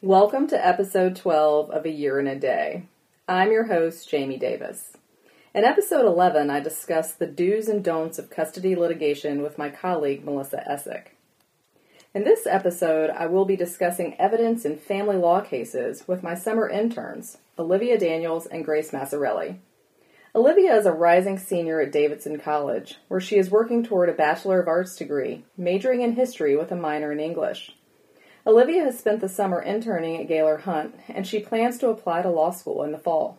Welcome to episode 12 of A Year in a Day. I'm your host, Jaime Davis. In episode 11, I discussed the do's and don'ts of custody litigation with my colleague, Melissa Essick. In this episode, I will be discussing evidence in family law cases with my summer interns, Olivia Daniels and Grace Massarelli. Olivia is a rising senior at Davidson College, where she is working toward a Bachelor of Arts degree, majoring in history with a minor in English. Olivia has spent the summer interning at Gailor Hunt, and she plans to apply to law school in the fall.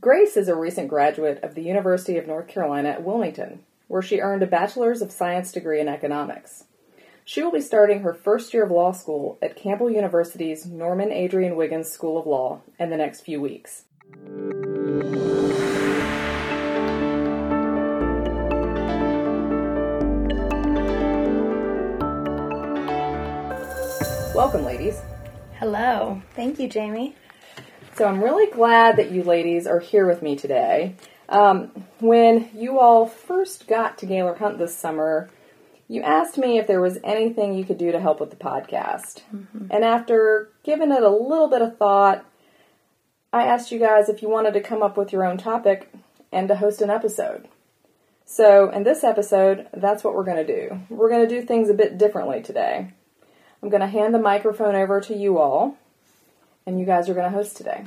Grace is a recent graduate of the University of North Carolina at Wilmington, where she earned a Bachelor's of Science degree in economics. She will be starting her first year of law school at Campbell University's Norman Adrian Wiggins School of Law in the next few weeks. Welcome, ladies. Hello. Thank you, Jaime. So I'm really glad that you ladies are here with me today. Um, when you all first got to Gailor Hunt this summer, you asked me if there was anything you could do to help with the podcast. Mm-hmm. And after giving it a little bit of thought, I asked you guys if you wanted to come up with your own topic and to host an episode. So, in this episode, that's what we're going to do. We're going to do things a bit differently today. I'm going to hand the microphone over to you all, and you guys are going to host today.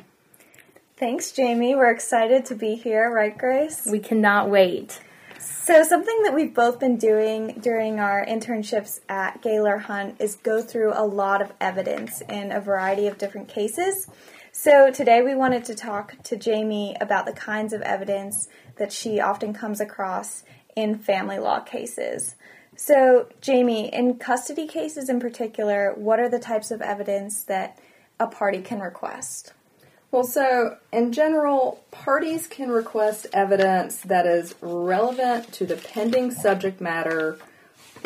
Thanks, Jaime. We're excited to be here, right, Grace? We cannot wait. So, something that we've both been doing during our internships at Gailor Hunt is go through a lot of evidence in a variety of different cases. So, today we wanted to talk to Jaime about the kinds of evidence that she often comes across in family law cases. So, Jaime, in custody cases in particular, what are the types of evidence that a party can request? Well, so in general, parties can request evidence that is relevant to the pending subject matter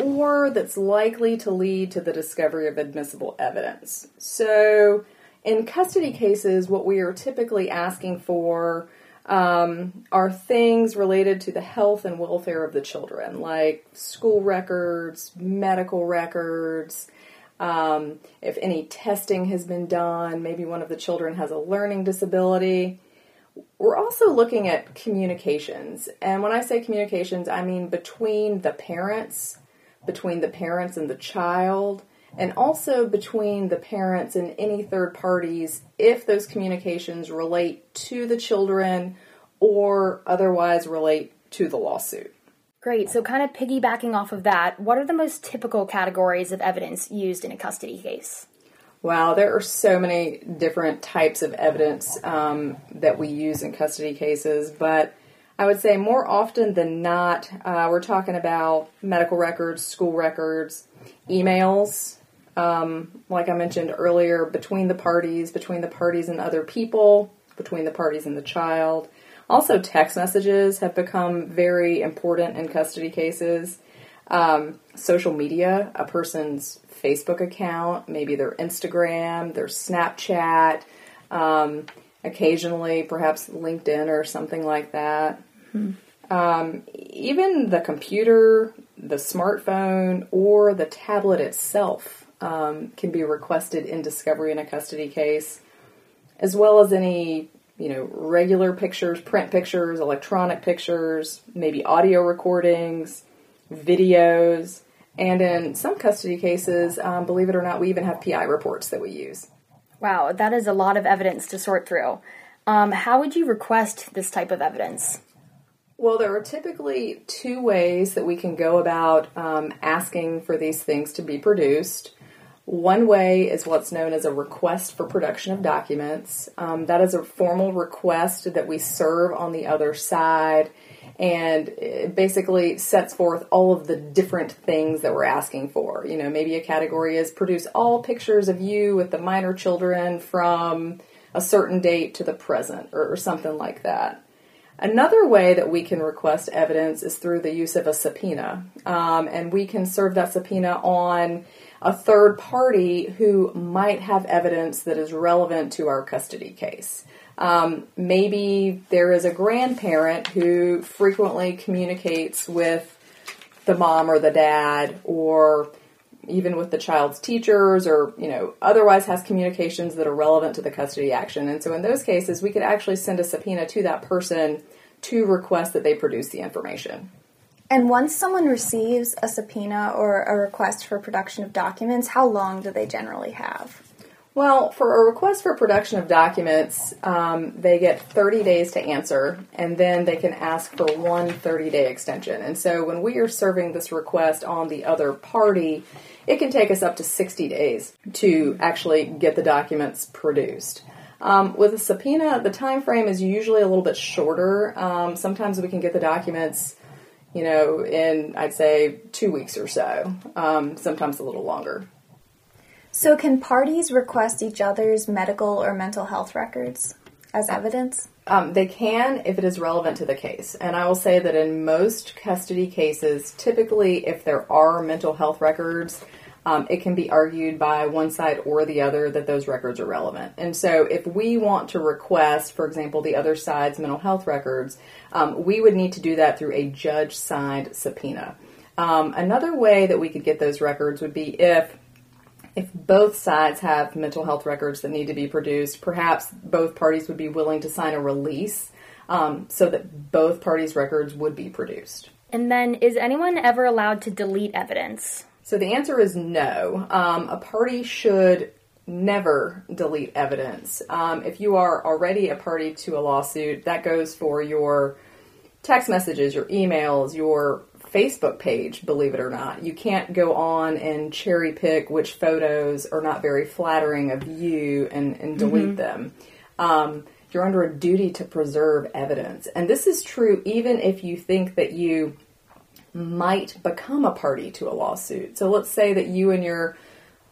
or that's likely to lead to the discovery of admissible evidence. So, in custody cases, what we are typically asking for um, are things related to the health and welfare of the children, like school records, medical records, um, if any testing has been done, maybe one of the children has a learning disability. We're also looking at communications. And when I say communications, I mean between the parents, between the parents and the child, and also between the parents and any third parties if those communications relate to the children or otherwise relate to the lawsuit. Great. So, kind of piggybacking off of that, what are the most typical categories of evidence used in a custody case? Wow, there are so many different types of evidence um, that we use in custody cases, but I would say more often than not, uh, we're talking about medical records, school records, emails, um, like I mentioned earlier, between the parties, between the parties and other people, between the parties and the child. Also, text messages have become very important in custody cases. Um, social media, a person's Facebook account, maybe their Instagram, their Snapchat, um, occasionally perhaps LinkedIn or something like that. Mm-hmm. Um, even the computer, the smartphone, or the tablet itself um, can be requested in discovery in a custody case, as well as any you know, regular pictures, print pictures, electronic pictures, maybe audio recordings, videos, and in some custody cases, um, believe it or not, we even have PI reports that we use. Wow, that is a lot of evidence to sort through. Um, how would you request this type of evidence? Well, there are typically two ways that we can go about um, asking for these things to be produced. One way is what's known as a request for production of documents. Um, that is a formal request that we serve on the other side, and it basically sets forth all of the different things that we're asking for. You know, maybe a category is produce all pictures of you with the minor children from a certain date to the present, or, or something like that. Another way that we can request evidence is through the use of a subpoena, um, and we can serve that subpoena on a third party who might have evidence that is relevant to our custody case. Um, maybe there is a grandparent who frequently communicates with the mom or the dad, or even with the child's teachers or you know otherwise has communications that are relevant to the custody action and so in those cases we could actually send a subpoena to that person to request that they produce the information and once someone receives a subpoena or a request for production of documents how long do they generally have well, for a request for production of documents, um, they get 30 days to answer, and then they can ask for one 30 day extension. And so when we are serving this request on the other party, it can take us up to 60 days to actually get the documents produced. Um, with a subpoena, the time frame is usually a little bit shorter. Um, sometimes we can get the documents, you know, in I'd say two weeks or so. Um, sometimes a little longer. So, can parties request each other's medical or mental health records as evidence? Um, they can if it is relevant to the case. And I will say that in most custody cases, typically if there are mental health records, um, it can be argued by one side or the other that those records are relevant. And so if we want to request, for example, the other side's mental health records, um, we would need to do that through a judge signed subpoena. Um, another way that we could get those records would be if if both sides have mental health records that need to be produced, perhaps both parties would be willing to sign a release um, so that both parties' records would be produced. And then, is anyone ever allowed to delete evidence? So the answer is no. Um, a party should never delete evidence. Um, if you are already a party to a lawsuit, that goes for your text messages, your emails, your Facebook page, believe it or not. You can't go on and cherry pick which photos are not very flattering of you and, and delete mm-hmm. them. Um, you're under a duty to preserve evidence. And this is true even if you think that you might become a party to a lawsuit. So let's say that you and your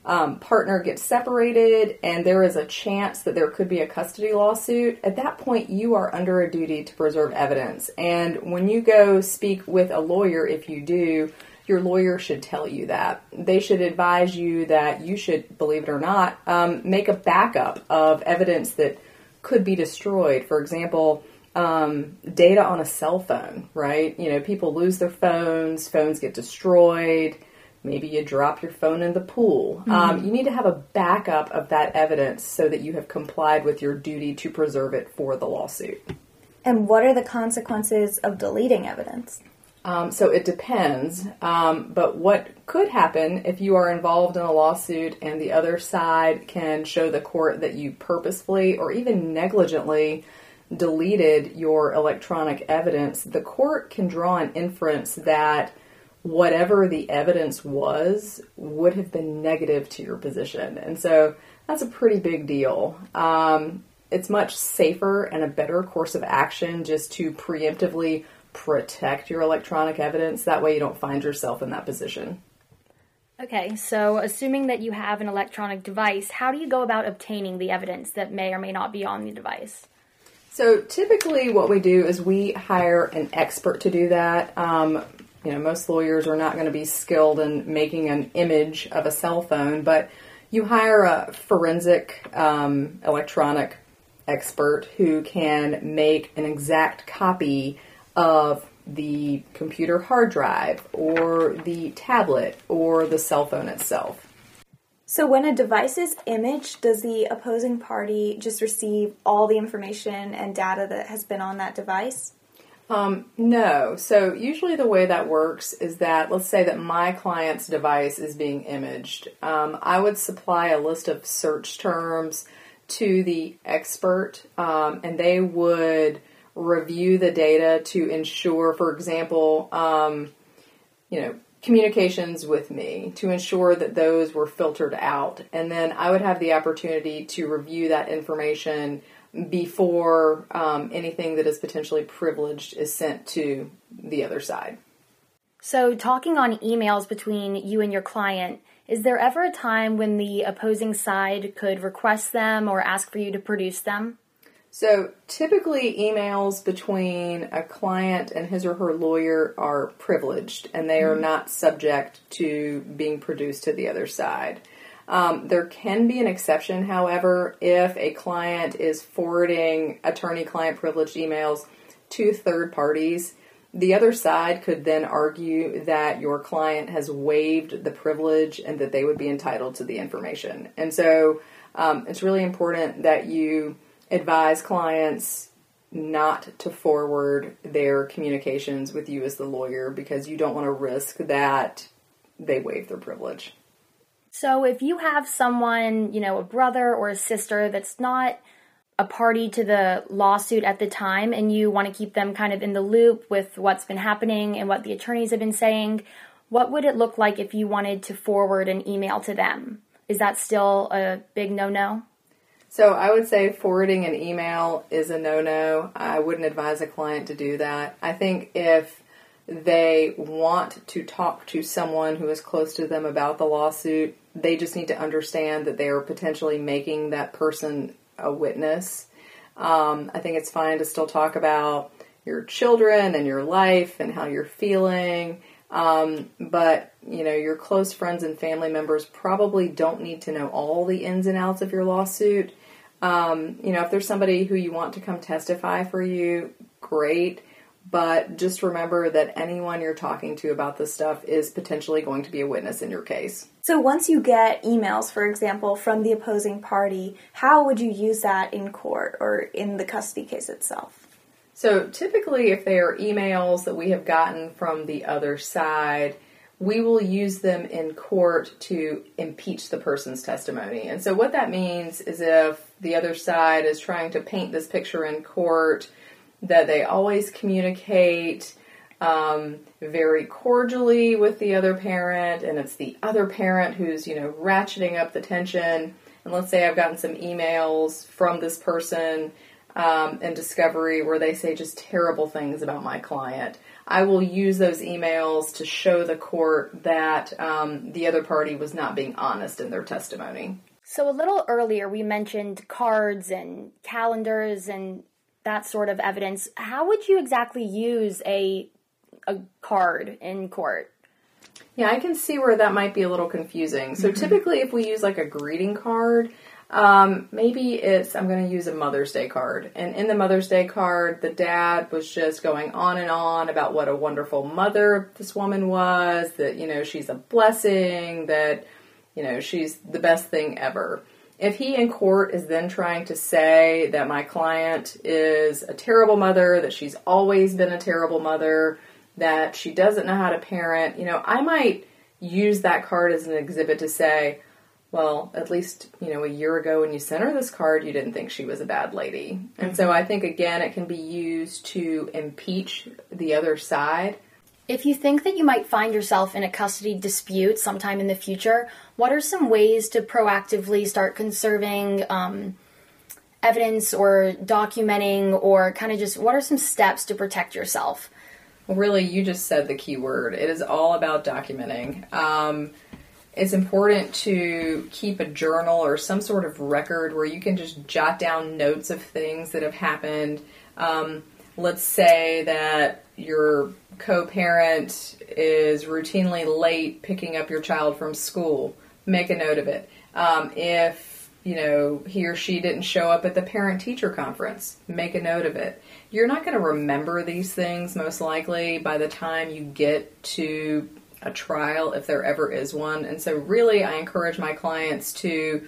um, partner get separated and there is a chance that there could be a custody lawsuit, at that point you are under a duty to preserve evidence. And when you go speak with a lawyer, if you do, your lawyer should tell you that. They should advise you that you should, believe it or not, um, make a backup of evidence that could be destroyed. For example, um, data on a cell phone, right? You know, people lose their phones, phones get destroyed Maybe you drop your phone in the pool. Um, mm-hmm. Um, you need to have a backup of that evidence so that you have complied with your duty to preserve it for the lawsuit. And what are the consequences of deleting evidence? Um, so it depends. Um, but what could happen if you are involved in a lawsuit and the other side can show the court that you purposefully or even negligently deleted your electronic evidence, the court can draw an inference that whatever the evidence was would have been negative to your position. And so that's a pretty big deal. Um, it's much safer and a better course of action just to preemptively protect your electronic evidence. That way you don't find yourself in that position. Okay, so assuming that you have an electronic device, how do you go about obtaining the evidence that may or may not be on the device? So typically, what we do is we hire an expert to do that. Um, you know, most lawyers are not going to be skilled in making an image of a cell phone, but you hire a forensic um, electronic expert who can make an exact copy of the computer hard drive or the tablet or the cell phone itself. So, when a device is imaged, does the opposing party just receive all the information and data that has been on that device? Um, no. So usually the way that works is that let's say that my client's device is being imaged. Um, I would supply a list of search terms to the expert, um, and they would review the data to ensure, for example, um, you know, communications with me to ensure that those were filtered out. And then I would have the opportunity to review that information before um, anything that is potentially privileged is sent to the other side. So, talking on emails between you and your client, is there ever a time when the opposing side could request them or ask for you to produce them? So, typically, emails between a client and his or her lawyer are privileged and they are mm-hmm. not subject to being produced to the other side. Um, there can be an exception, however, if a client is forwarding attorney client privileged emails to third parties. the other side could then argue that your client has waived the privilege and that they would be entitled to the information. And so um, it's really important that you advise clients not to forward their communications with you as the lawyer because you don't want to risk that they waive their privilege. So if you have someone, you know, a brother or a sister that's not a party to the lawsuit at the time and you want to keep them kind of in the loop with what's been happening and what the attorneys have been saying, what would it look like if you wanted to forward an email to them? Is that still a big no no? So I would say forwarding an email is a no no. I wouldn't advise a client to do that. I think if they want to talk to someone who is close to them about the lawsuit, they just need to understand that they are potentially making that person a witness. Um, I think it's fine to still talk about your children and your life and how you're feeling. Um, but you know, your close friends and family members probably don't need to know all the ins and outs of your lawsuit. Um, you know, if there's somebody who you want to come testify for you, great. But just remember that anyone you're talking to about this stuff is potentially going to be a witness in your case. So once you get emails, for example, from the opposing party, how would you use that in court or in the custody case itself? So typically, if they are emails that we have gotten from the other side, we will use them in court to impeach the person's testimony. And so, what that means is if the other side is trying to paint this picture in court that they always communicate um, very cordially with the other parent, and it's the other parent who's, you know, ratcheting up the tension. And let's say I've gotten some emails from this person um, in Discovery where they say just terrible things about my client. I will use those emails to show the court that um, the other party was not being honest in their testimony. So, a little earlier, we mentioned cards and calendars and that sort of evidence. How would you exactly use a, a card in court? Yeah, I can see where that might be a little confusing. So, mm-hmm. typically, if we use like a greeting card, um, maybe it's I'm going to use a Mother's Day card, and in the Mother's Day card, the dad was just going on and on about what a wonderful mother this woman was. That you know she's a blessing. That you know, she's the best thing ever. If he in court is then trying to say that my client is a terrible mother, that she's always been a terrible mother, that she doesn't know how to parent, you know, I might use that card as an exhibit to say, well, at least, you know, a year ago when you sent her this card, you didn't think she was a bad lady. And so I think, again, it can be used to impeach the other side if you think that you might find yourself in a custody dispute sometime in the future, what are some ways to proactively start conserving um, evidence or documenting, or kind of just what are some steps to protect yourself? Well, really, you just said the key word. It is all about documenting. Um, it's important to keep a journal or some sort of record where you can just jot down notes of things that have happened. Um, let's say that your co parent is routinely late picking up your child from school, make a note of it. Um, if you know he or she didn't show up at the parent teacher conference, make a note of it. You're not going to remember these things most likely by the time you get to a trial if there ever is one. And so, really, I encourage my clients to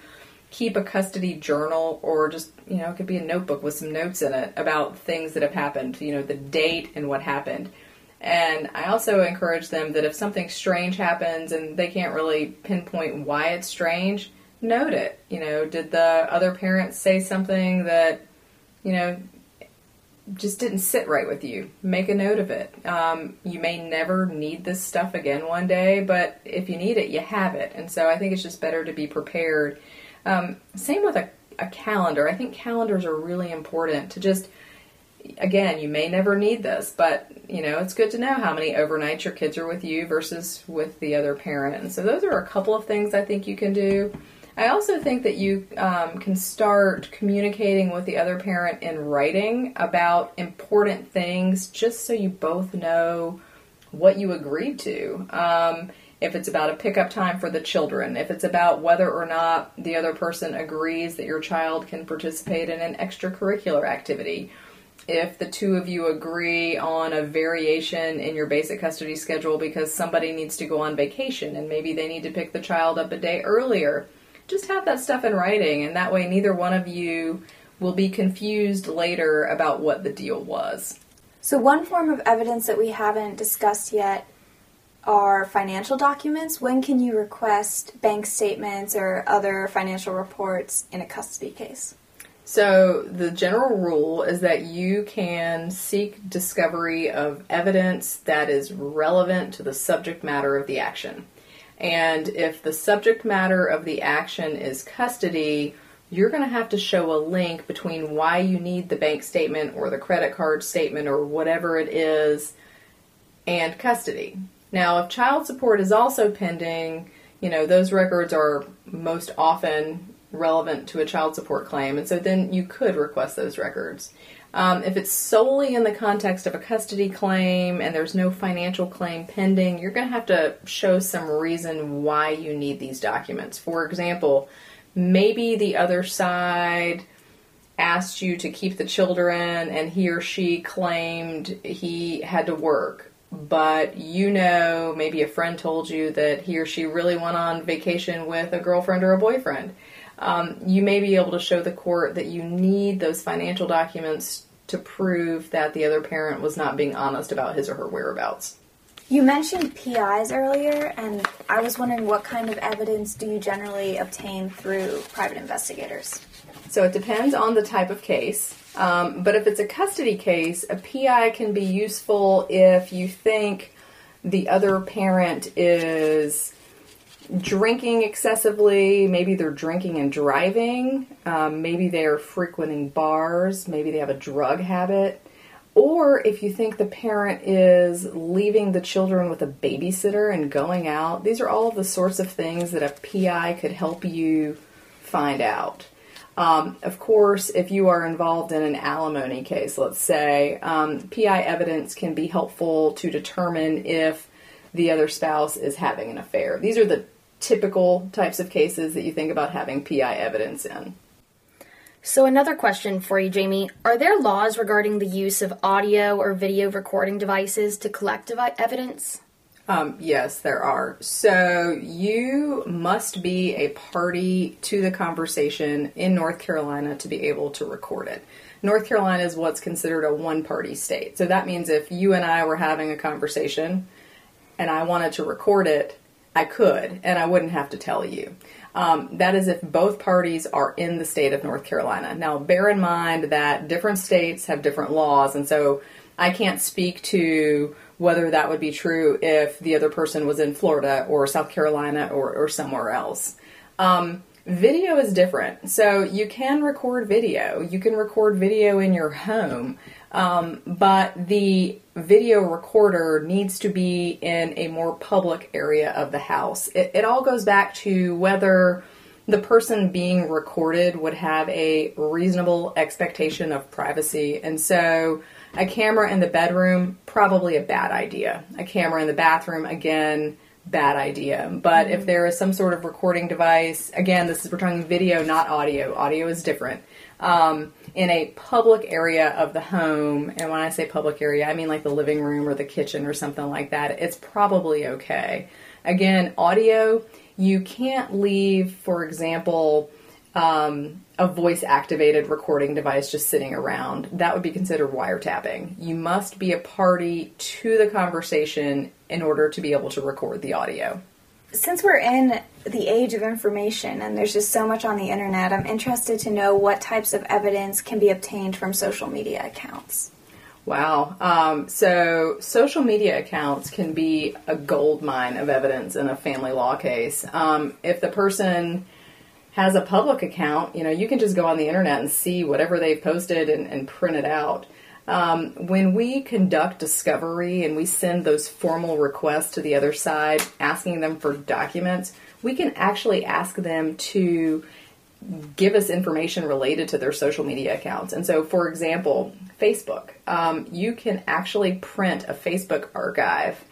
keep a custody journal or just, you know, it could be a notebook with some notes in it about things that have happened, you know, the date and what happened. And I also encourage them that if something strange happens and they can't really pinpoint why it's strange, note it. You know, did the other parents say something that, you know, just didn't sit right with you? Make a note of it. Um, you may never need this stuff again one day, but if you need it, you have it. And so I think it's just better to be prepared um, same with a, a calendar. I think calendars are really important to just again, you may never need this, but you know, it's good to know how many overnights your kids are with you versus with the other parent. And so those are a couple of things I think you can do. I also think that you um, can start communicating with the other parent in writing about important things just so you both know what you agreed to. Um, if it's about a pickup time for the children, if it's about whether or not the other person agrees that your child can participate in an extracurricular activity. if the two of you agree on a variation in your basic custody schedule because somebody needs to go on vacation and maybe they need to pick the child up a day earlier, just have that stuff in writing, and that way neither one of you will be confused later about what the deal was. So, one form of evidence that we haven't discussed yet are financial documents. When can you request bank statements or other financial reports in a custody case? So, the general rule is that you can seek discovery of evidence that is relevant to the subject matter of the action. And if the subject matter of the action is custody, you're going to have to show a link between why you need the bank statement or the credit card statement or whatever it is and custody. Now, if child support is also pending, you know, those records are most often relevant to a child support claim, and so then you could request those records. Um, if it's solely in the context of a custody claim and there's no financial claim pending, you're going to have to show some reason why you need these documents. For example, maybe the other side asked you to keep the children and he or she claimed he had to work but you know maybe a friend told you that he or she really went on vacation with a girlfriend or a boyfriend um, you may be able to show the court that you need those financial documents to prove that the other parent was not being honest about his or her whereabouts you mentioned PIs earlier, and I was wondering what kind of evidence do you generally obtain through private investigators? So it depends on the type of case. Um, but if it's a custody case, a PI can be useful if you think the other parent is drinking excessively. Maybe they're drinking and driving. Um, maybe they're frequenting bars. Maybe they have a drug habit. Or if you think the parent is leaving the children with a babysitter and going out, these are all the sorts of things that a PI could help you find out. Um, of course, if you are involved in an alimony case, let's say, um, PI evidence can be helpful to determine if the other spouse is having an affair. These are the typical types of cases that you think about having PI evidence in. So, another question for you, Jaime. Are there laws regarding the use of audio or video recording devices to collect devi- evidence? Um, yes, there are. So, you must be a party to the conversation in North Carolina to be able to record it. North Carolina is what's considered a one party state. So, that means if you and I were having a conversation and I wanted to record it, I could, and I wouldn't have to tell you. Um, that is if both parties are in the state of North Carolina. Now, bear in mind that different states have different laws, and so I can't speak to whether that would be true if the other person was in Florida or South Carolina or, or somewhere else. Um, video is different. So you can record video. You can record video in your home. Um, but the video recorder needs to be in a more public area of the house. It, it all goes back to whether the person being recorded would have a reasonable expectation of privacy. And so, a camera in the bedroom, probably a bad idea. A camera in the bathroom, again, bad idea. But mm-hmm. if there is some sort of recording device, again, this is we're talking video, not audio. Audio is different. Um, in a public area of the home, and when I say public area, I mean like the living room or the kitchen or something like that, it's probably okay. Again, audio, you can't leave, for example, um, a voice activated recording device just sitting around. That would be considered wiretapping. You must be a party to the conversation in order to be able to record the audio since we're in the age of information and there's just so much on the internet, I'm interested to know what types of evidence can be obtained from social media accounts. Wow. Um, so, social media accounts can be a gold mine of evidence in a family law case. Um, if the person has a public account, you know, you can just go on the internet and see whatever they've posted and, and print it out. Um, when we conduct discovery and we send those formal requests to the other side asking them for documents, we can actually ask them to give us information related to their social media accounts. And so, for example, Facebook, um, you can actually print a Facebook archive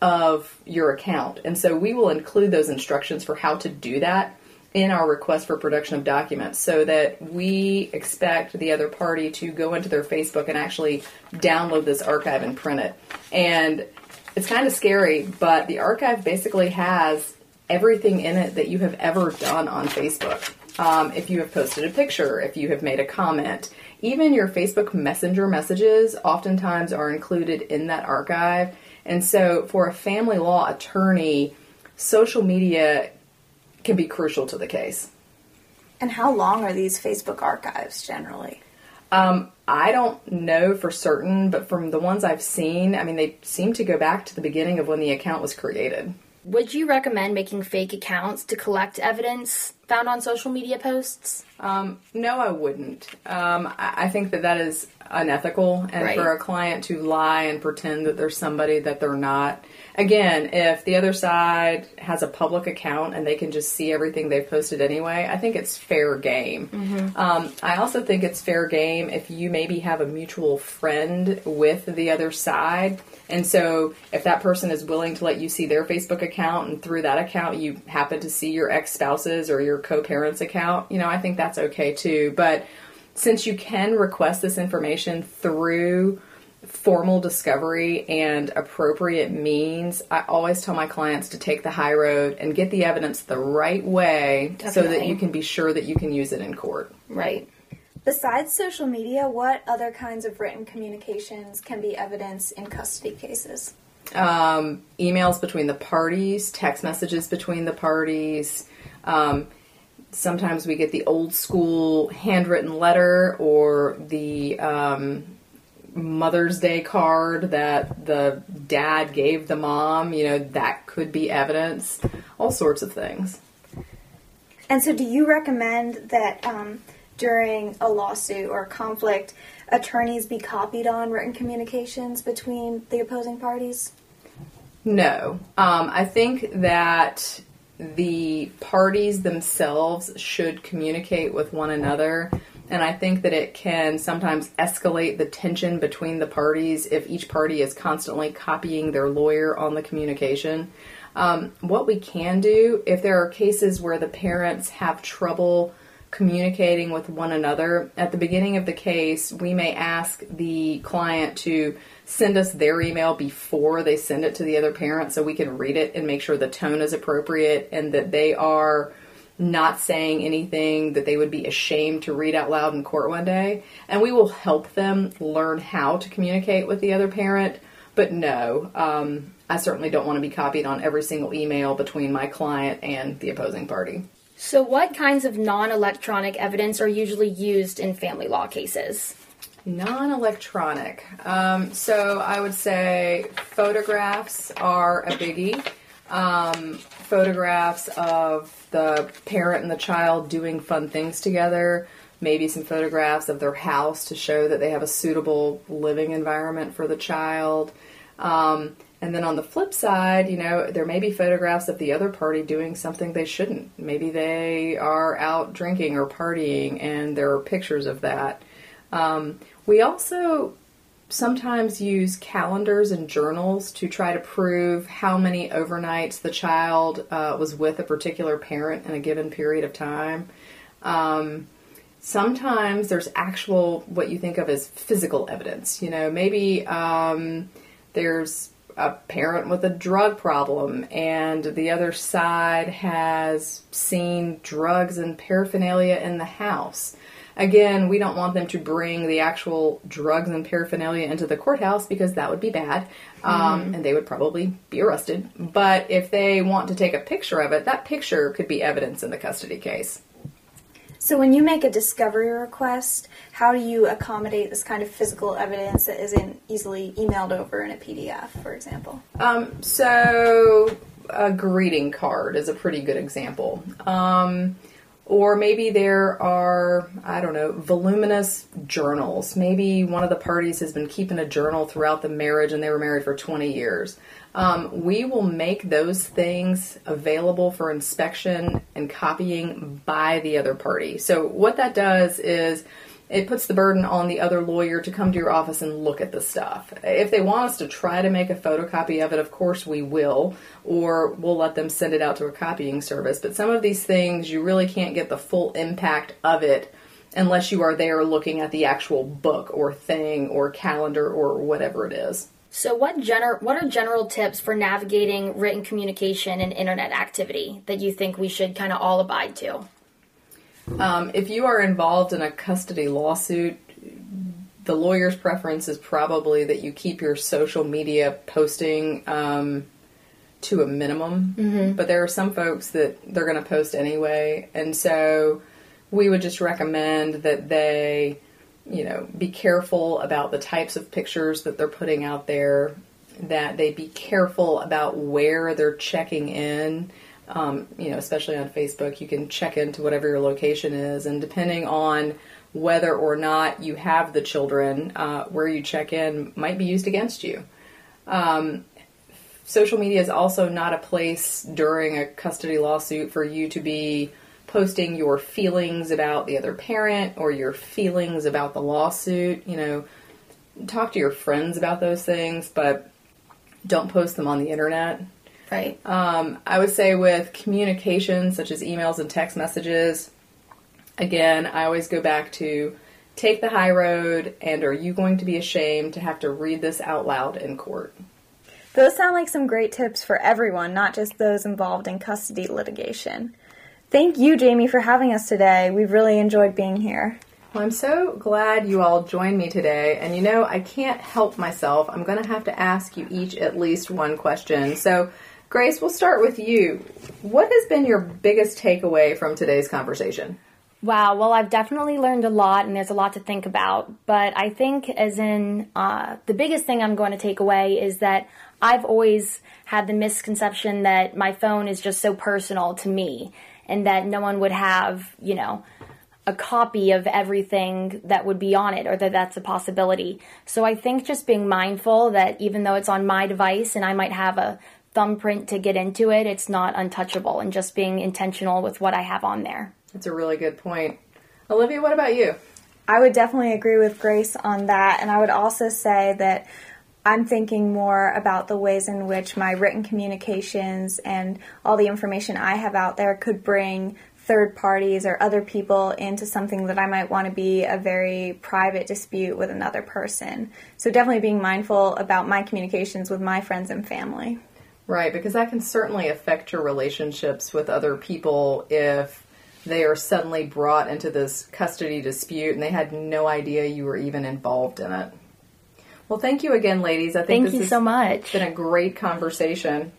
of your account. And so, we will include those instructions for how to do that in our request for production of documents so that we expect the other party to go into their Facebook and actually download this archive and print it. And it's kind of scary, but the archive basically has everything in it that you have ever done on Facebook. Um, if you have posted a picture, if you have made a comment, even your Facebook Messenger messages oftentimes are included in that archive. And so, for a family law attorney, social media can be crucial to the case. And how long are these Facebook archives generally? Um, I don't know for certain, but from the ones I've seen, I mean, they seem to go back to the beginning of when the account was created. Would you recommend making fake accounts to collect evidence found on social media posts? Um, no, I wouldn't. Um, I, I think that that is unethical, and Right. for a client to lie and pretend that there's somebody that they're not. Again, if the other side has a public account and they can just see everything they've posted anyway, I think it's fair game. Um, I also think it's fair game if you maybe have a mutual friend with the other side. And so, if that person is willing to let you see their Facebook account, and through that account you happen to see your ex spouse's or your co parent's account, you know, I think that's okay too. But since you can request this information through formal discovery and appropriate means, I always tell my clients to take the high road and get the evidence the right way so that you can be sure that you can use it in court. Right. Besides social media, what other kinds of written communications can be evidence in custody cases? um, emails between the parties, text messages between the parties. Um, sometimes we get the old school handwritten letter or the um, Mother's Day card that the dad gave the mom. You know, that could be evidence. All sorts of things. And so, do you recommend that um, during a lawsuit or a conflict, attorneys be copied on written communications between the opposing parties? No. Um, I think that the parties themselves should communicate with one another. And I think that it can sometimes escalate the tension between the parties if each party is constantly copying their lawyer on the communication. Um, what we can do, if there are cases where the parents have trouble communicating with one another, at the beginning of the case, we may ask the client to send us their email before they send it to the other parent so we can read it and make sure the tone is appropriate and that they are not saying anything that they would be ashamed to read out loud in court one day. And we will help them learn how to communicate with the other parent. But no, um, I certainly don't want to be copied on every single email between my client and the opposing party. So, what kinds of non electronic evidence are usually used in family law cases? Non electronic. Um, so I would say photographs are a biggie. Um, photographs of the parent and the child doing fun things together. Maybe some photographs of their house to show that they have a suitable living environment for the child. Um, and then on the flip side, you know, there may be photographs of the other party doing something they shouldn't. Maybe they are out drinking or partying, and there are pictures of that. Um, we also sometimes use calendars and journals to try to prove how many overnights the child uh, was with a particular parent in a given period of time. Um, sometimes there's actual what you think of as physical evidence. You know, maybe um, there's a parent with a drug problem and the other side has seen drugs and paraphernalia in the house. Again, we don't want them to bring the actual drugs and paraphernalia into the courthouse because that would be bad um, and they would probably be arrested. But if they want to take a picture of it, that picture could be evidence in the custody case. So, when you make a discovery request, how do you accommodate this kind of physical evidence that isn't easily emailed over in a PDF, for example? Um, so a greeting card is a pretty good example. Um, or maybe there are, I don't know, voluminous journals. Maybe one of the parties has been keeping a journal throughout the marriage and they were married for 20 years. Um, we will make those things available for inspection and copying by the other party. So, what that does is it puts the burden on the other lawyer to come to your office and look at the stuff. If they want us to try to make a photocopy of it, of course we will, or we'll let them send it out to a copying service. But some of these things, you really can't get the full impact of it unless you are there looking at the actual book or thing or calendar or whatever it is. So, what gener- what are general tips for navigating written communication and internet activity that you think we should kind of all abide to? Um, if you are involved in a custody lawsuit, the lawyer's preference is probably that you keep your social media posting um, to a minimum. Mm-hmm. But there are some folks that they're going to post anyway, and so we would just recommend that they, you know, be careful about the types of pictures that they're putting out there. That they be careful about where they're checking in um, you know, especially on Facebook, you can check into whatever your location is, and depending on whether or not you have the children, uh, where you check in might be used against you. Um, social media is also not a place during a custody lawsuit for you to be posting your feelings about the other parent or your feelings about the lawsuit. You know, talk to your friends about those things, but don't post them on the internet. Right. Um, I would say with communication, such as emails and text messages, again, I always go back to take the high road, and are you going to be ashamed to have to read this out loud in court? Those sound like some great tips for everyone, not just those involved in custody litigation. Thank you, Jaime, for having us today. We've really enjoyed being here. Well, I'm so glad you all joined me today. And you know, I can't help myself. I'm going to have to ask you each at least one question. So, Grace, we'll start with you. What has been your biggest takeaway from today's conversation? Wow, well, I've definitely learned a lot, and there's a lot to think about. But I think, as in, uh, the biggest thing I'm going to take away is that I've always had the misconception that my phone is just so personal to me, and that no one would have, you know, a copy of everything that would be on it or that that's a possibility. So I think just being mindful that even though it's on my device and I might have a thumbprint to get into it, it's not untouchable and just being intentional with what I have on there. That's a really good point. Olivia, what about you? I would definitely agree with Grace on that. And I would also say that I'm thinking more about the ways in which my written communications and all the information I have out there could bring third parties or other people into something that I might want to be a very private dispute with another person. So definitely being mindful about my communications with my friends and family. Right, because that can certainly affect your relationships with other people if they are suddenly brought into this custody dispute and they had no idea you were even involved in it. Well, thank you again, ladies. I think thank this you has so much. been a great conversation.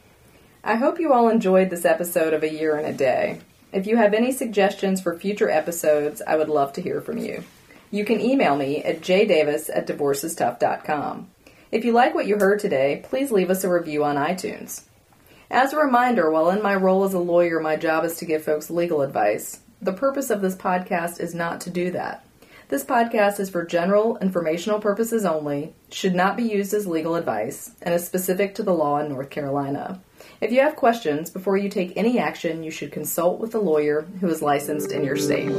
I hope you all enjoyed this episode of A Year in a Day. If you have any suggestions for future episodes, I would love to hear from you. You can email me at jdavis at divorcestuff.com. If you like what you heard today, please leave us a review on iTunes. As a reminder, while in my role as a lawyer, my job is to give folks legal advice, the purpose of this podcast is not to do that. This podcast is for general informational purposes only, should not be used as legal advice, and is specific to the law in North Carolina. If you have questions, before you take any action, you should consult with a lawyer who is licensed in your state.